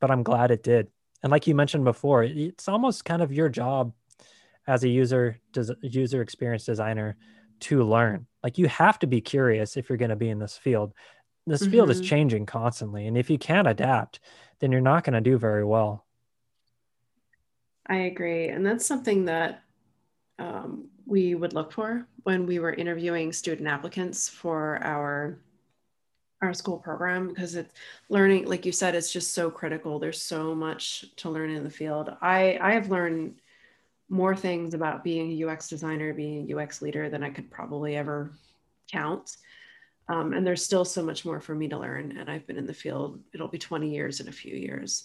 but i'm glad it did and like you mentioned before it's almost kind of your job as a user user experience designer to learn like you have to be curious if you're going to be in this field this mm-hmm. field is mm-hmm. changing constantly and if you can't adapt then you're not going to do very well i agree and that's something that um, we would look for when we were interviewing student applicants for our our school program because it's learning like you said it's just so critical there's so much to learn in the field i i have learned more things about being a ux designer being a ux leader than i could probably ever count Um, and there's still so much more for me to learn. And I've been in the field, it'll be 20 years in a few years.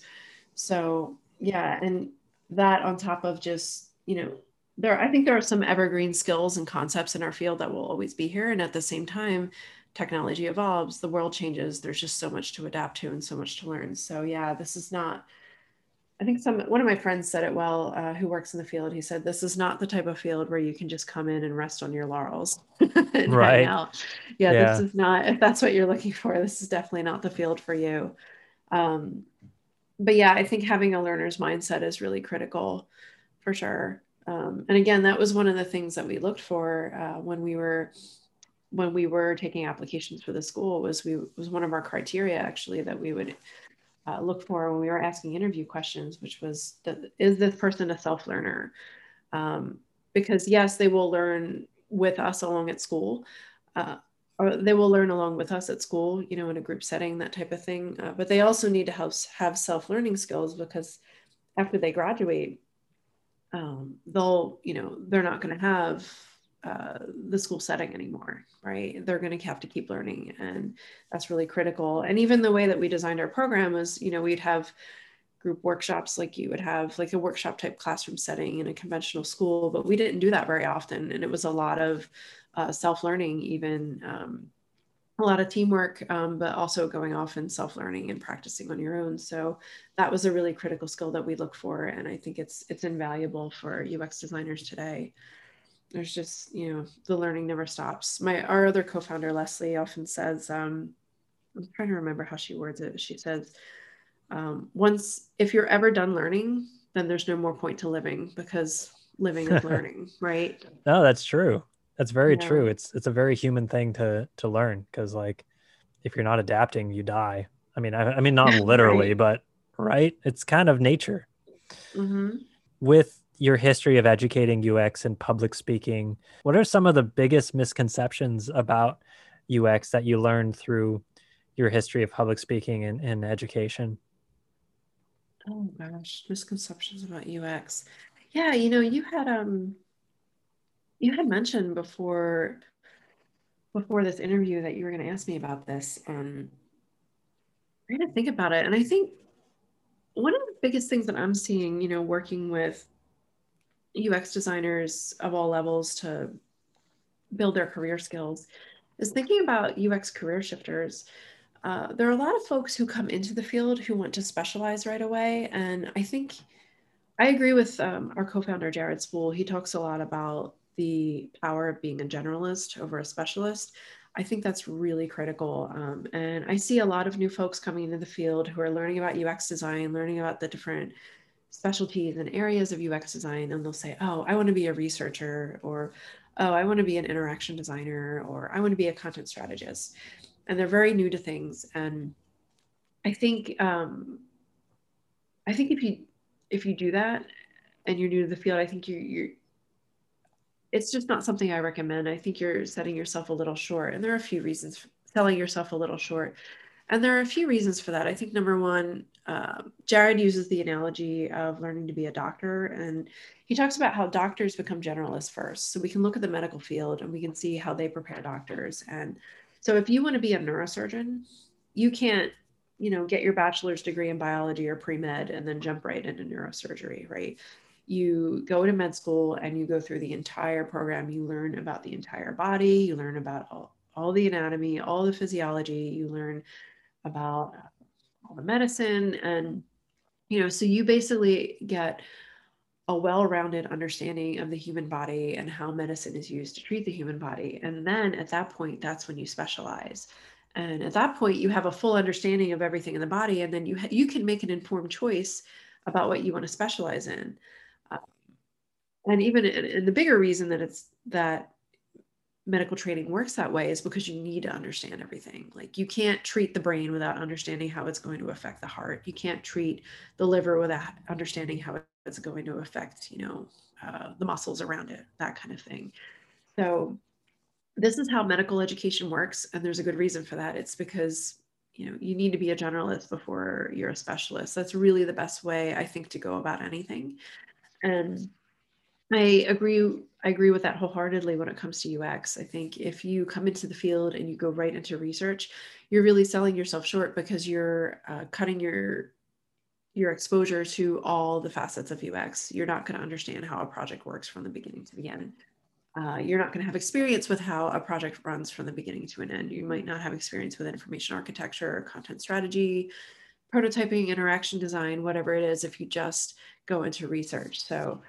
So, yeah. And that on top of just, you know, there, I think there are some evergreen skills and concepts in our field that will always be here. And at the same time, technology evolves, the world changes. There's just so much to adapt to and so much to learn. So, yeah, this is not I think some one of my friends said it well, uh, who works in the field. He said, "This is not the type of field where you can just come in and rest on your laurels right Yeah, yeah, this is not. If that's what you're looking for, this is definitely not the field for you. Um, but yeah, I think having a learner's mindset is really critical, for sure. Um, and again, that was one of the things that we looked for uh, when we were when we were taking applications for the school. Was we was one of our criteria actually that we would uh, look for when we were asking interview questions, which was, the, is this person a self learner? Um, because yes, they will learn with us along at school, uh, or they will learn along with us at school, you know, in a group setting, that type of thing. Uh, but they also need to have, have self learning skills because after they graduate, um, they'll, you know, they're not going to have uh, the school setting anymore, right? They're going to have to keep learning, and that's really critical. And even the way that we designed our program was, you know, we'd have group workshops like you would have like a workshop type classroom setting in a conventional school, but we didn't do that very often, and it was a lot of uh, self learning, even. Um, a lot of teamwork, um, but also going off and self-learning and practicing on your own. So that was a really critical skill that we look for, and I think it's it's invaluable for UX designers today there's just you know the learning never stops. My our other co-founder leslie often says um, i'm trying to remember how she words it. She says um, once if you're ever done learning then there's no more point to living because living is learning right? No that's true. That's very yeah. true. It's it's a very human thing to to learn because like if you're not adapting you die. I mean i, I mean not literally right. but right? It's kind of nature. Mm-hmm. with your history of educating UX and public speaking, what are some of the biggest misconceptions about UX that you learned through your history of public speaking and, and education? Oh gosh, misconceptions about UX. Yeah, you know, you had um you had mentioned before before this interview that you were going to ask me about this. Um I'm trying to think about it. And I think one of the biggest things that I'm seeing, you know, working with UX designers of all levels to build their career skills is thinking about UX career shifters. Uh, there are a lot of folks who come into the field who want to specialize right away. And I think I agree with um, our co founder, Jared Spool. He talks a lot about the power of being a generalist over a specialist. I think that's really critical. Um, and I see a lot of new folks coming into the field who are learning about UX design, learning about the different specialties and areas of UX design, and they'll say, oh, I want to be a researcher, or oh, I want to be an interaction designer, or I want to be a content strategist. And they're very new to things. And I think um, I think if you if you do that and you're new to the field, I think you're, you're it's just not something I recommend. I think you're setting yourself a little short. And there are a few reasons selling yourself a little short. And there are a few reasons for that. I think number one, uh, Jared uses the analogy of learning to be a doctor, and he talks about how doctors become generalists first. So we can look at the medical field and we can see how they prepare doctors. And so if you want to be a neurosurgeon, you can't, you know, get your bachelor's degree in biology or pre med and then jump right into neurosurgery, right? You go to med school and you go through the entire program. You learn about the entire body. You learn about all, all the anatomy, all the physiology. You learn about all the medicine and you know so you basically get a well-rounded understanding of the human body and how medicine is used to treat the human body. And then at that point that's when you specialize. And at that point you have a full understanding of everything in the body and then you ha- you can make an informed choice about what you want to specialize in. Uh, and even in the bigger reason that it's that medical training works that way is because you need to understand everything. Like you can't treat the brain without understanding how it's going to affect the heart. You can't treat the liver without understanding how it's going to affect, you know, uh, the muscles around it, that kind of thing. So this is how medical education works, and there's a good reason for that. It's because you know you need to be a generalist before you're a specialist. That's really the best way I think to go about anything. And I agree. I agree with that wholeheartedly when it comes to UX. I think if you come into the field and you go right into research, you're really selling yourself short because you're uh, cutting your your exposure to all the facets of UX. You're not going to understand how a project works from the beginning to the end. Uh, you're not going to have experience with how a project runs from the beginning to an end. You might not have experience with information architecture, content strategy, prototyping, interaction design, whatever it is, if you just go into research. So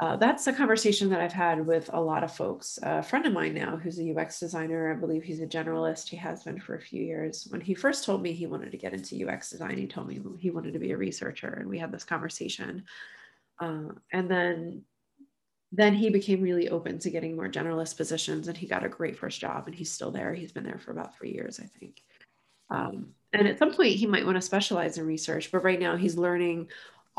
uh, that's a conversation that I've had with a lot of folks. A friend of mine now, who's a UX designer, I believe he's a generalist. He has been for a few years. When he first told me he wanted to get into UX design, he told me he wanted to be a researcher, and we had this conversation. Uh, and then, then he became really open to getting more generalist positions, and he got a great first job, and he's still there. He's been there for about three years, I think. Um, and at some point, he might want to specialize in research, but right now he's learning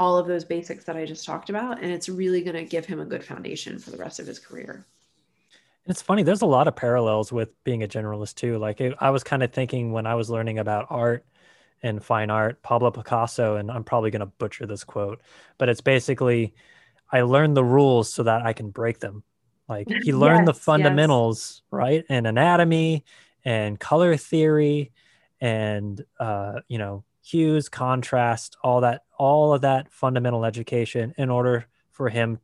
all of those basics that I just talked about. And it's really going to give him a good foundation for the rest of his career. And it's funny, there's a lot of parallels with being a generalist too. Like it, I was kind of thinking when I was learning about art and fine art, Pablo Picasso, and I'm probably going to butcher this quote, but it's basically I learned the rules so that I can break them. Like he learned yes, the fundamentals, yes. right? And anatomy and color theory and uh, you know hues, contrast, all that, all of that fundamental education in order for him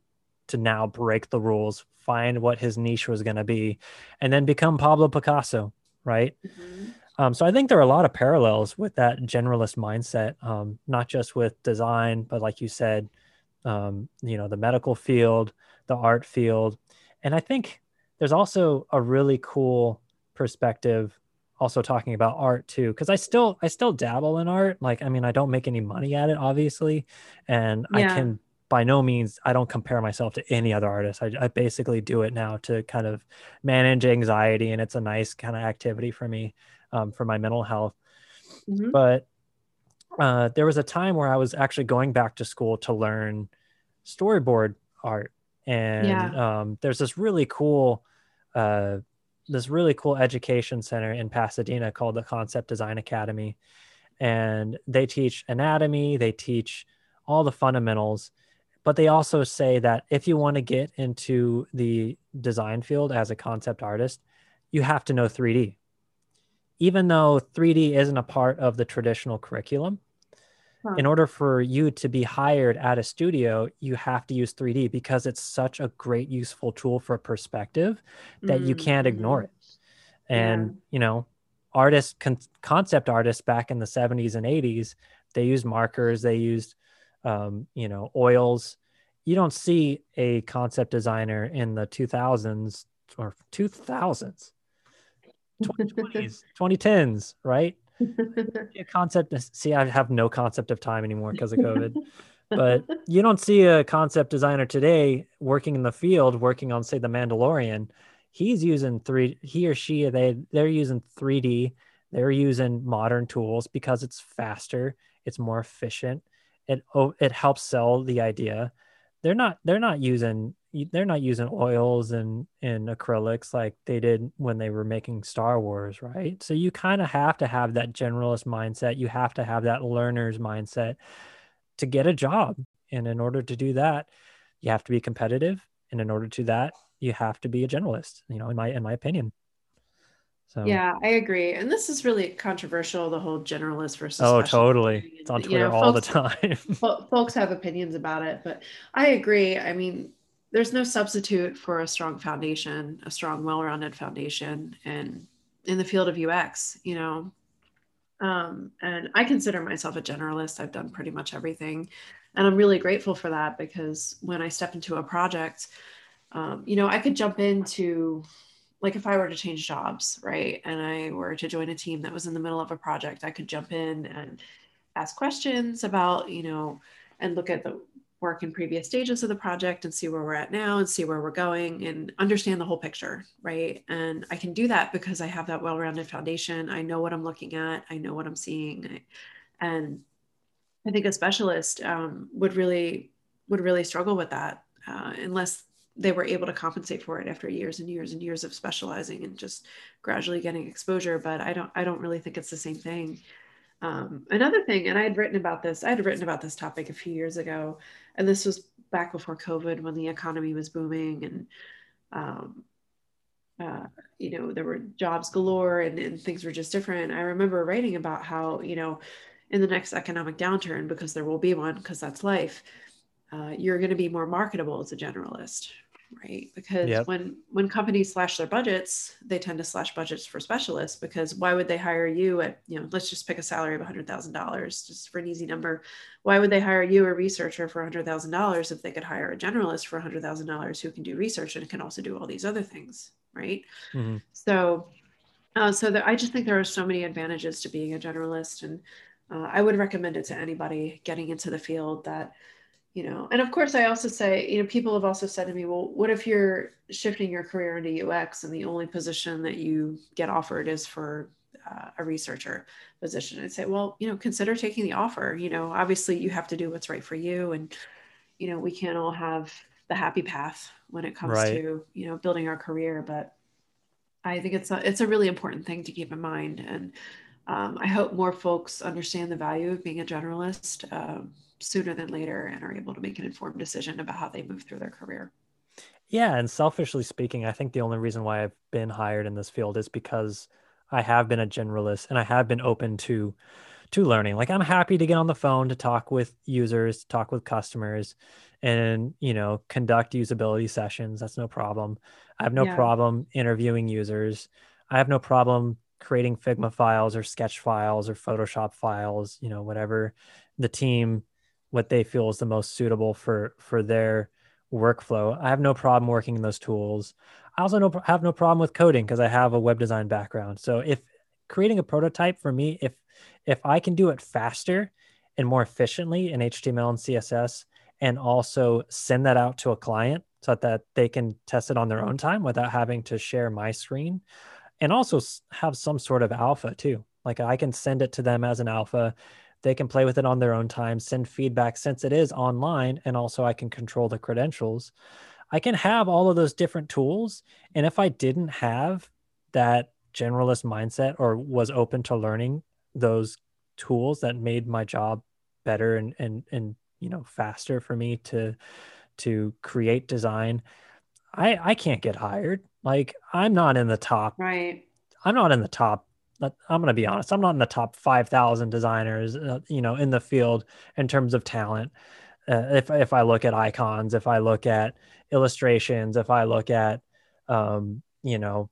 to now break the rules, find what his niche was going to be, and then become Pablo Picasso, right? Mm-hmm. Um, so I think there are a lot of parallels with that generalist mindset, um, not just with design, but like you said, um, you know, the medical field, the art field, and I think there's also a really cool perspective also talking about art too because i still i still dabble in art like i mean i don't make any money at it obviously and yeah. i can by no means i don't compare myself to any other artist I, I, basically do it now to kind of manage anxiety and it's a nice kind of activity for me um, for my mental health mm-hmm. but uh, there was a time where i was actually going back to school to learn storyboard art and yeah. um, there's this really cool uh, this really cool education center in Pasadena called the Concept Design Academy. And they teach anatomy, they teach all the fundamentals, but they also say that if you want to get into the design field as a concept artist, you have to know 3D. Even though 3D isn't a part of the traditional curriculum, Huh. In order for you to be hired at a studio, you have to use 3D because it's such a great, useful tool for perspective that mm-hmm. you can't ignore it. And, yeah. you know, artists, con- concept artists back in the 70s and 80s, they used markers, they used, um, you know, oils. You don't see a concept designer in the 2000s or 2000s, 2020s, 2010s, right? A concept see i have no concept of time anymore because of covid. But you don't see a concept designer today working in the field working on say the mandalorian. He's using three he or she they they're using 3d they're using modern tools because it's faster it's more efficient. It oh, it helps sell the idea. They're not they're not using they're not using oils and and acrylics like they did when they were making Star Wars, right? So you kind of have to have that generalist mindset. You have to have that learner's mindset to get a job. And in order to do that, you have to be competitive. And in order to that, you have to be a generalist, you know, in my in my opinion. So yeah, I agree. And this is really controversial, the whole generalist versus Oh, totally. It's on Twitter you know, all folks, the time. folks have opinions about it, but I agree. I mean, there's no substitute for a strong foundation, a strong, well-rounded foundation, and in the field of UX, you know. Um, and I consider myself a generalist. I've done pretty much everything, and I'm really grateful for that because when I step into a project, um, you know, I could jump into like if I were to change jobs, right, and I were to join a team that was in the middle of a project, I could jump in and ask questions about, you know, and look at the work in previous stages of the project and see where we're at now and see where we're going and understand the whole picture, right? And I can do that because I have that well-rounded foundation. I know what I'm looking at. I know what I'm seeing, and I think a specialist um, would really would really struggle with that uh, unless they were able to compensate for it after years and years and years of specializing and just gradually getting exposure. But I don't I don't really think it's the same thing. Um, another thing, and I had written about this, I had written about this topic a few years ago, and this was back before COVID when the economy was booming and, um, uh, you know, there were jobs galore and, and things were just different. I remember writing about how, you know, in the next economic downturn, because there will be one, because that's life, uh, you're going to be more marketable as a generalist, right because yep. when when companies slash their budgets they tend to slash budgets for specialists because why would they hire you at you know let's just pick a salary of $100000 just for an easy number why would they hire you a researcher for $100000 if they could hire a generalist for $100000 who can do research and can also do all these other things right mm-hmm. so uh, so i just think there are so many advantages to being a generalist and uh, i would recommend it to anybody getting into the field that you know and of course i also say you know people have also said to me well what if you're shifting your career into ux and the only position that you get offered is for uh, a researcher position i'd say well you know consider taking the offer you know obviously you have to do what's right for you and you know we can't all have the happy path when it comes right. to you know building our career but i think it's a it's a really important thing to keep in mind and um, i hope more folks understand the value of being a generalist um, sooner than later and are able to make an informed decision about how they move through their career. Yeah, and selfishly speaking, I think the only reason why I've been hired in this field is because I have been a generalist and I have been open to to learning. Like I'm happy to get on the phone to talk with users, talk with customers and, you know, conduct usability sessions. That's no problem. I have no yeah. problem interviewing users. I have no problem creating Figma files or sketch files or Photoshop files, you know, whatever the team what they feel is the most suitable for for their workflow. I have no problem working in those tools. I also no, have no problem with coding because I have a web design background. So if creating a prototype for me, if if I can do it faster and more efficiently in HTML and CSS, and also send that out to a client so that they can test it on their own time without having to share my screen, and also have some sort of alpha too. Like I can send it to them as an alpha they can play with it on their own time, send feedback since it is online, and also I can control the credentials. I can have all of those different tools. And if I didn't have that generalist mindset or was open to learning those tools that made my job better and and and you know faster for me to to create design i i can't get hired like i'm not in the top right i'm not in the top I'm going to be honest. I'm not in the top 5,000 designers, uh, you know, in the field in terms of talent. Uh, if if I look at icons, if I look at illustrations, if I look at, um, you know,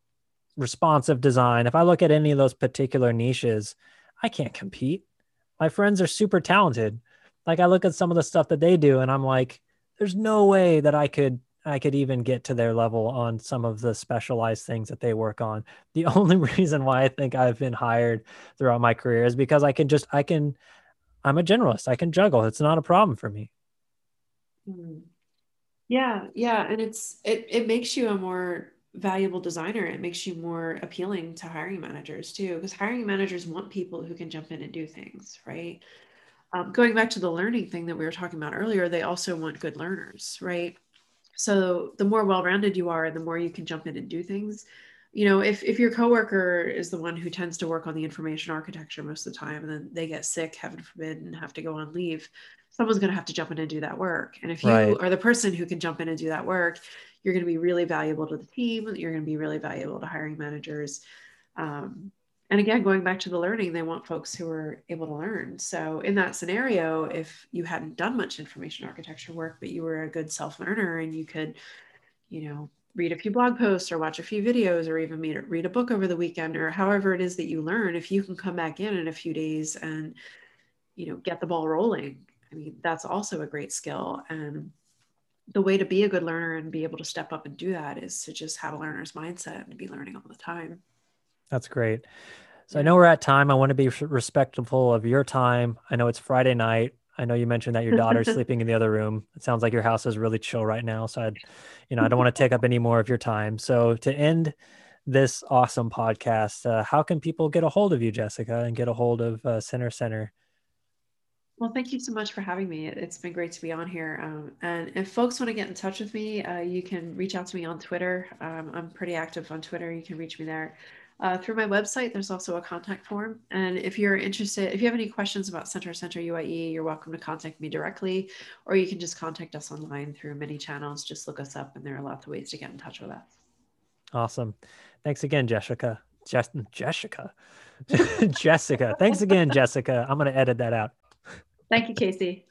responsive design, if I look at any of those particular niches, I can't compete. My friends are super talented. Like I look at some of the stuff that they do, and I'm like, there's no way that I could I could even get to their level on some of the specialized things that they work on. The only reason why I think I've been hired throughout my career is because I can just, I can, I'm a generalist. I can juggle. It's not a problem for me. Hmm. Yeah. Yeah. And it's, it, it makes you a more valuable designer. It makes you more appealing to hiring managers too, because hiring managers want people who can jump in and do things, right? Um, going back to the learning thing that we were talking about earlier, they also want good learners, right? So the more well-rounded you are the more you can jump in and do things. You know if, if your coworker is the one who tends to work on the information architecture most of the time and then they get sick heaven forbid and have to go on leave someone's going to have to jump in and do that work. And if you right. are the person who can jump in and do that work you're going to be really valuable to the team you're going to be really valuable to hiring managers. Um, and again going back to the learning they want folks who are able to learn. So in that scenario if you hadn't done much information architecture work but you were a good self-learner and you could you know read a few blog posts or watch a few videos or even read a book over the weekend or however it is that you learn if you can come back in in a few days and you know get the ball rolling i mean that's also a great skill. And the way to be a good learner and be able to step up and do that is to just have a learner's mindset and be learning all the time that's great. So I know we're at time. I want to be respectful of your time. I know it's Friday night. I know you mentioned that your daughter's sleeping in the other room. It sounds like your house is really chill right now. So I, you know, I don't want to take up any more of your time. So to end this awesome podcast, uh, how can people get a hold of you, Jessica, and get a hold of uh, Center Centre? Well, thank you so much for having me. It's been great to be on here. Um, and if folks want to get in touch with me, uh, you can reach out to me on Twitter. Um, I'm pretty active on Twitter. You can reach me there. Uh, through my website, there's also a contact form. And if you're interested, if you have any questions about Center Centre UIE, you're welcome to contact me directly, or you can just contact us online through many channels. Just look us up, and there are lots of ways to get in touch with us. Awesome. Thanks again, Jessica. Jess- Jessica. Jessica. Thanks again, Jessica. I'm going to edit that out. Thank you, Casey.